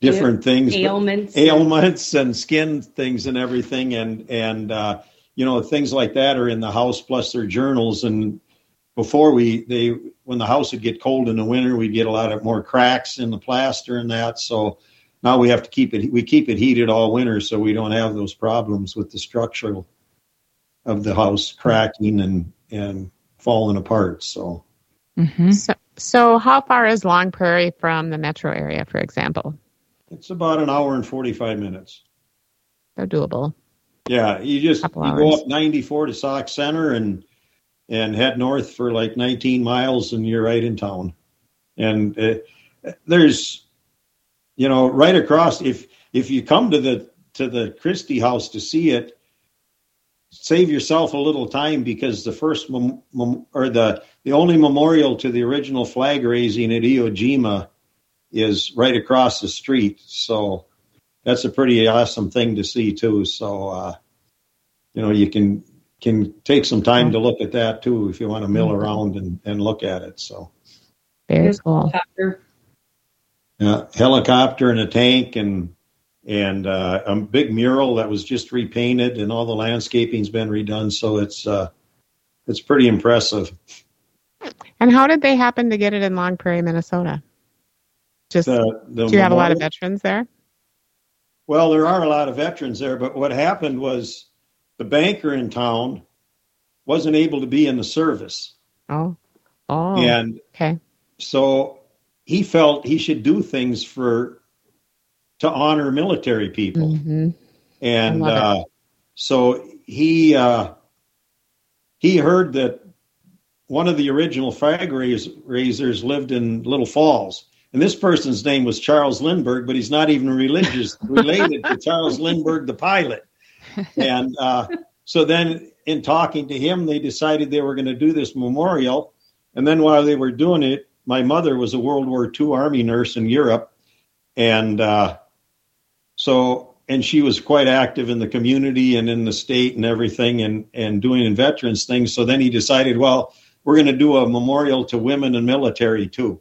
different things ailments. ailments and skin things and everything and and uh, you know things like that are in the house plus their journals and before we they when the house would get cold in the winter we'd get a lot of more cracks in the plaster and that so now we have to keep it we keep it heated all winter so we don't have those problems with the structural of the house cracking and and falling apart so Mm-hmm. So, so how far is Long Prairie from the metro area, for example? it's about an hour and 45 minutes They're doable. Yeah, you just you go up 94 to Sauk Centre and and head north for like 19 miles, and you're right in town. And uh, there's, you know, right across. If if you come to the to the Christie House to see it, save yourself a little time because the first mem- mem- or the the only memorial to the original flag raising at Iwo Jima is right across the street. So that's a pretty awesome thing to see too. So uh, you know you can can take some time to look at that too if you want to mill around and, and look at it. So Very There's a cool. helicopter. yeah, helicopter and a tank and and uh, a big mural that was just repainted and all the landscaping's been redone. So it's uh, it's pretty impressive. And how did they happen to get it in Long Prairie, Minnesota? Just The, the do you have a lot of veterans there? Well, there are a lot of veterans there, but what happened was the banker in town wasn't able to be in the service. Oh, oh, And okay. so he felt he should do things for to honor military people. hmm And uh, so he uh, he heard that one of the original flag raisers lived in Little Falls. And this person's name was Charles Lindberg, but he's not even religious related to Charles Lindbergh, the pilot. And uh, so then, in talking to him, they decided they were going to do this memorial. And then, while they were doing it, my mother was a World War II Army nurse in Europe, and uh, so and she was quite active in the community and in the state and everything, and and doing veterans things. So then he decided, well, we're going to do a memorial to women and military too.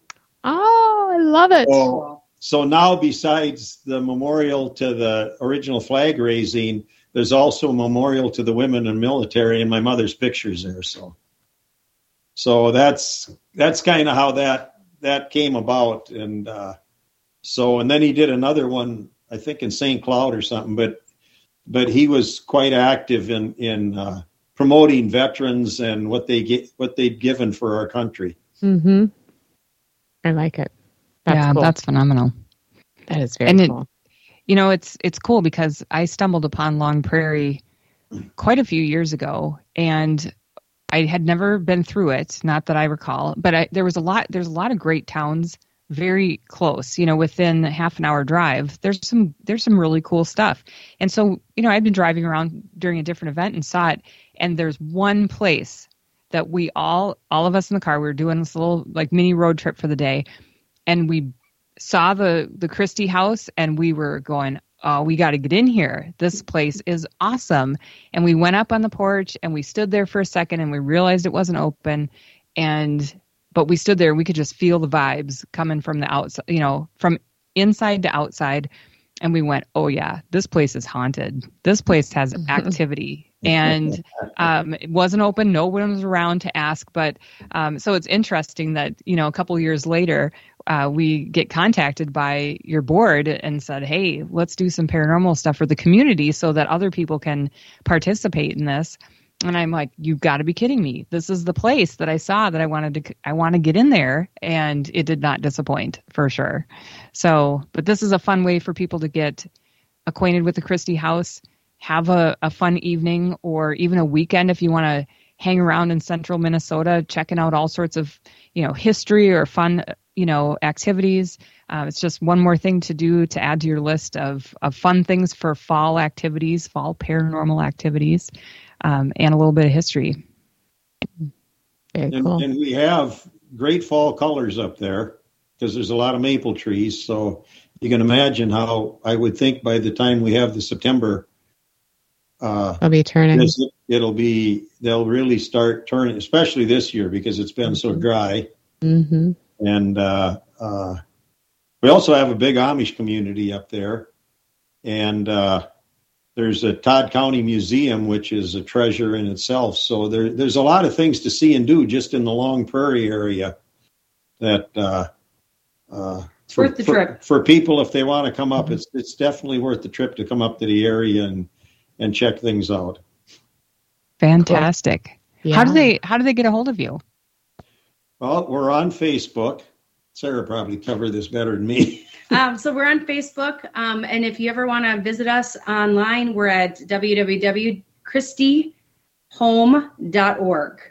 Love it. So, so now, besides the memorial to the original flag raising, there's also a memorial to the women in military, and my mother's pictures there. So, so that's that's kind of how that that came about, and uh, so and then he did another one, I think in St. Cloud or something, but but he was quite active in in uh, promoting veterans and what they get what they'd given for our country. Mm-hmm. I like it. That's yeah, cool. that's phenomenal. That is very and cool. It, you know, it's it's cool because I stumbled upon Long Prairie quite a few years ago, and I had never been through it. Not that I recall, but I, there was a lot. There's a lot of great towns very close. You know, within half an hour drive. There's some there's some really cool stuff. And so, you know, I've been driving around during a different event and saw it. And there's one place that we all all of us in the car we were doing this little like mini road trip for the day, and we saw the the Christie house and we were going, oh, we got to get in here. This place is awesome. And we went up on the porch and we stood there for a second and we realized it wasn't open. And, but we stood there we could just feel the vibes coming from the outside, you know, from inside to outside. And we went, oh, yeah, this place is haunted. This place has activity and um, it wasn't open. No one was around to ask. But um, so it's interesting that you know a couple years later uh, we get contacted by your board and said, "Hey, let's do some paranormal stuff for the community so that other people can participate in this." And I'm like, "You've got to be kidding me! This is the place that I saw that I wanted to. I want to get in there, and it did not disappoint for sure. So, but this is a fun way for people to get acquainted with the Christie House." have a, a fun evening or even a weekend if you want to hang around in central Minnesota, checking out all sorts of, you know, history or fun, you know, activities. Uh, it's just one more thing to do to add to your list of, of fun things for fall activities, fall paranormal activities, um, and a little bit of history. Very and, cool. and we have great fall colors up there because there's a lot of maple trees. So you can imagine how I would think by the time we have the September uh, I'll be turning. This, it'll be they'll really start turning, especially this year because it's been so dry. Mm-hmm. And uh, uh, we also have a big Amish community up there, and uh, there's a Todd County Museum, which is a treasure in itself. So there, there's a lot of things to see and do just in the Long Prairie area. That uh, uh, it's for, worth the for, trip for people if they want to come up. Mm-hmm. It's it's definitely worth the trip to come up to the area and and check things out. Fantastic. Cool. Yeah. How do they how do they get a hold of you? Well, we're on Facebook. Sara probably covered this better than me. um, so we're on Facebook, um, and if you ever want to visit us online, we're at www.christiehome.org.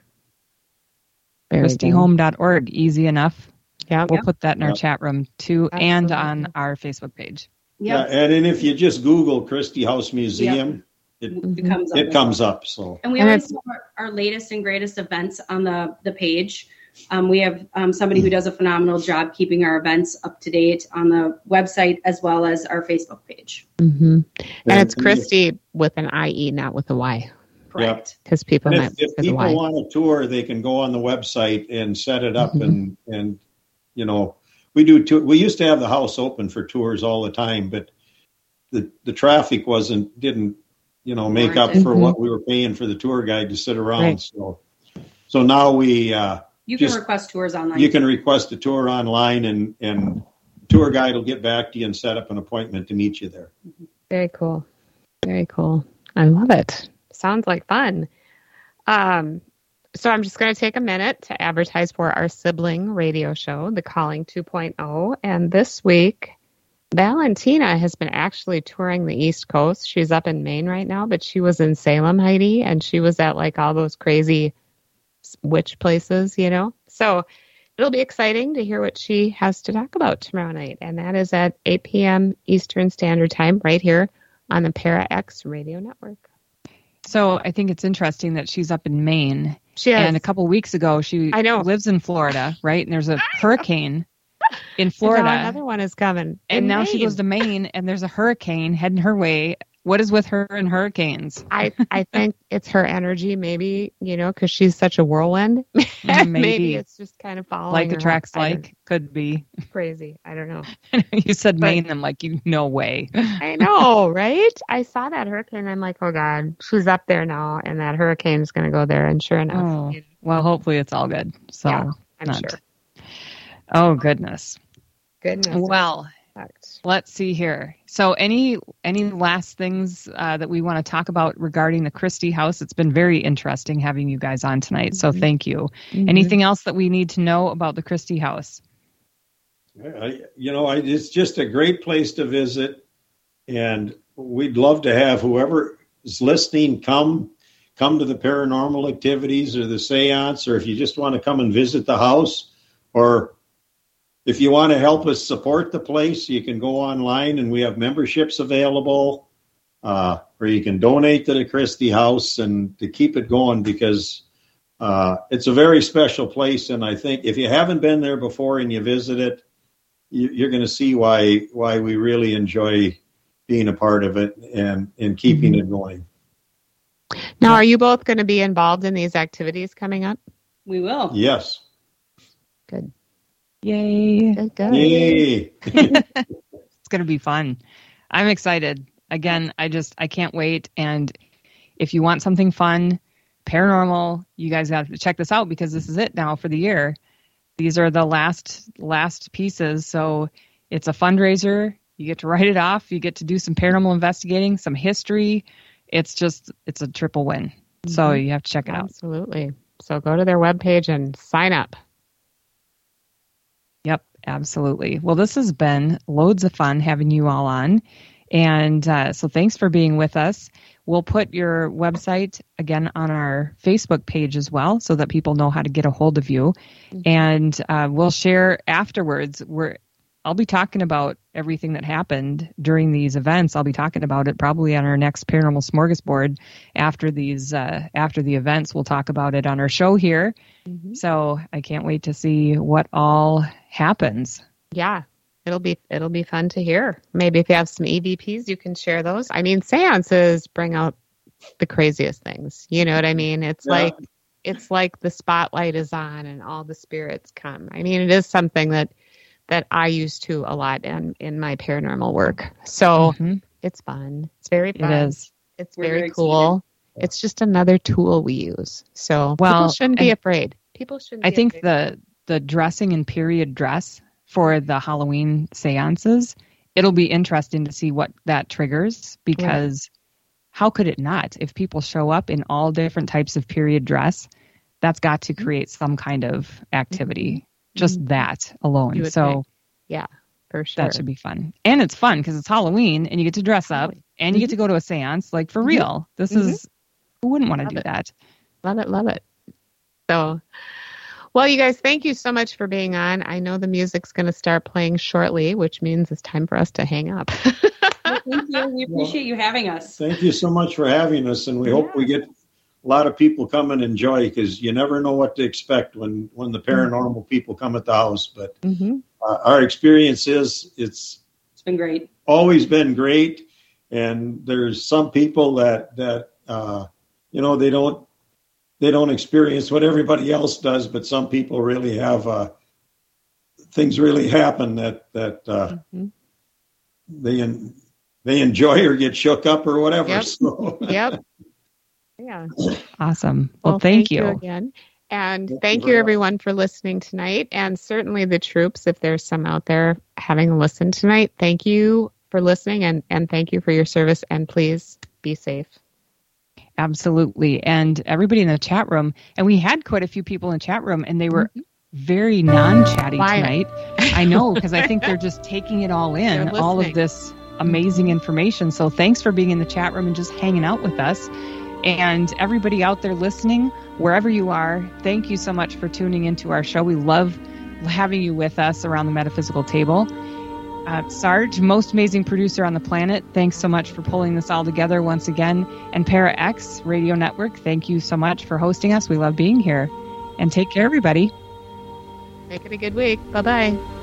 Christiehome.org, easy enough. Yeah, we'll yep. put that in our yep. chat room too, Absolutely. and on our Facebook page. Yep. Yeah, and then if you just Google Christie House Museum, it, it comes up. It comes up. So and we always have our, our, latest and greatest events on the the page. Um, we have um, somebody who does a phenomenal job keeping our events up to date on the website as well as our Facebook page. Mm-hmm. And it's Christie with an IE, not with a Y. Correct. Because people if, if people want a tour, they can go on the website and set it up, mm-hmm. and and you know we do. Tour, we used to have the house open for tours all the time, but the the traffic wasn't didn't you know make up for mm-hmm. what we were paying for the tour guide to sit around. Right. So so now we uh, you can just, request tours online. You can request a tour online, and and tour guide will get back to you and set up an appointment to meet you there. Very cool. Very cool. I love it. Sounds like fun. Um, so I'm just going to take a minute to advertise for our sibling radio show, The Calling 2.0. And this week, Valentina has been actually touring the East Coast. She's up in Maine right now, but she was in Salem, Heidi, and she was at like all those crazy witch places, you know? So it'll be exciting to hear what she has to talk about tomorrow night. And that is at 8 p.m. Eastern Standard Time right here on the Para X Radio Network. So I think it's interesting that she's up in Maine. She is. And a couple weeks ago, she I know. lives in Florida, right? And there's a hurricane in Florida. another one is coming. And now Maine. she goes to Maine, and there's a hurricane heading her way What is with her and hurricanes? I I think it's her energy, maybe you know, because she's such a whirlwind. maybe. maybe it's just kind of following. like attracts like could be. Crazy. I don't know. you said But- Maine. I'm like, you no way. I know, right? I saw that hurricane. I'm like, oh god, she's up there now, and that hurricane's going to go there. And sure enough, Oh, well, hopefully it's all good. So, Yeah, I'm not- sure. Oh goodness. Goodness. Well. Let's see here. So, any any last things uh, that we want to talk about regarding the Christie House? It's been very interesting having you guys on tonight. So, Mm-hmm. thank you. Anything else that we need to know about the Christie House? I, you know, I, it's just a great place to visit, and we'd love to have whoever is listening come come to the paranormal activities or the séance, or if you just want to come and visit the house, or if you want to help us support the place, you can go online and we have memberships available, uh, or you can donate to the Christie House and to keep it going because uh, it's a very special place. And I think if you haven't been there before and you visit it, you, you're going to see why why we really enjoy being a part of it and and keeping it going. Now, are you both going to be involved in these activities coming up? We will. Yes. Good. Yay! Good. Good. Yay! It's going to be fun. I'm excited. Again, I just I can't wait. And if you want something fun, paranormal, you guys have to check this out because this is it now for the year. These are the last last pieces. So it's a fundraiser. You get to write it off. You get to do some paranormal investigating, some history. It's just it's a triple win. So mm-hmm. you have to check it out. Absolutely. So go to their webpage and sign up. Absolutely. Well, this has been loads of fun having you all on. And uh, so thanks for being with us. We'll put your website again on our Facebook page as well so that people know how to get a hold of you. And uh, we'll share afterwards. We're, I'll be talking about everything that happened during these events. I'll be talking about it probably on our next paranormal smorgasbord after these uh, after the events. We'll talk about it on our show here. So I can't wait to see what all happens. Yeah. It'll be it'll be fun to hear. Maybe if you have some EVPs, you can share those. I mean, seances bring out the craziest things. You know what I mean? It's Yeah. like it's like the spotlight is on and all the spirits come. I mean, it is something that that I use to a lot in in my paranormal work. So Mhm. it's fun. It's very It fun. is. It's We're very very cool. It's just another tool we use. So Well, people shouldn't be afraid. People shouldn't. I think afraid. the the dressing and period dress for the Halloween seances, it'll be interesting to see what that triggers because how could it not? If people show up in all different types of period dress, that's got Mm-hmm. to create some kind of activity. Just that alone. So think. yeah, for sure. that should be fun. And it's fun because it's Halloween and you get to dress up Totally. and you get to go to a seance like for real. This Mhm. is who wouldn't want to do it. that? Love it, love it. So, well, you guys, thank you so much for being on. I know the music's going to start playing shortly, which means it's time for us to hang up. Well, thank you. We appreciate you having us. Thank you so much for having us, and we hope we get a lot of people come and enjoy because you never know what to expect when when the paranormal people come at the house. But mm-hmm. uh, our experience is it's It's been great. always been great, and there's some people that that uh, you know they don't they don't experience what everybody else does, but some people really have uh, things really happen that that uh, Mhm. they en- they enjoy or get shook up or whatever. Yep. So Yep. Yeah. Awesome. Well, thank, you. again. And Thank thank you you, much. everyone, for listening tonight. And certainly the troops, if there's some out there having listened tonight, thank you for listening and, and thank you for your service. And please be safe. Absolutely. And everybody in the chat room, and we had quite a few people in the chat room, and they were very non chatty tonight. I know, because I think they're just taking it all in, all of this amazing information. So thanks for being in the chat room and just hanging out with us. And everybody out there listening, wherever you are, thank you so much for tuning into our show. We love having you with us around the metaphysical table. Uh, Sarge, most amazing producer on the planet, thanks so much for pulling this all together once again. And Para X Radio Network, thank you so much for hosting us. We love being here. And take care, everybody. Make it a good week. Bye bye.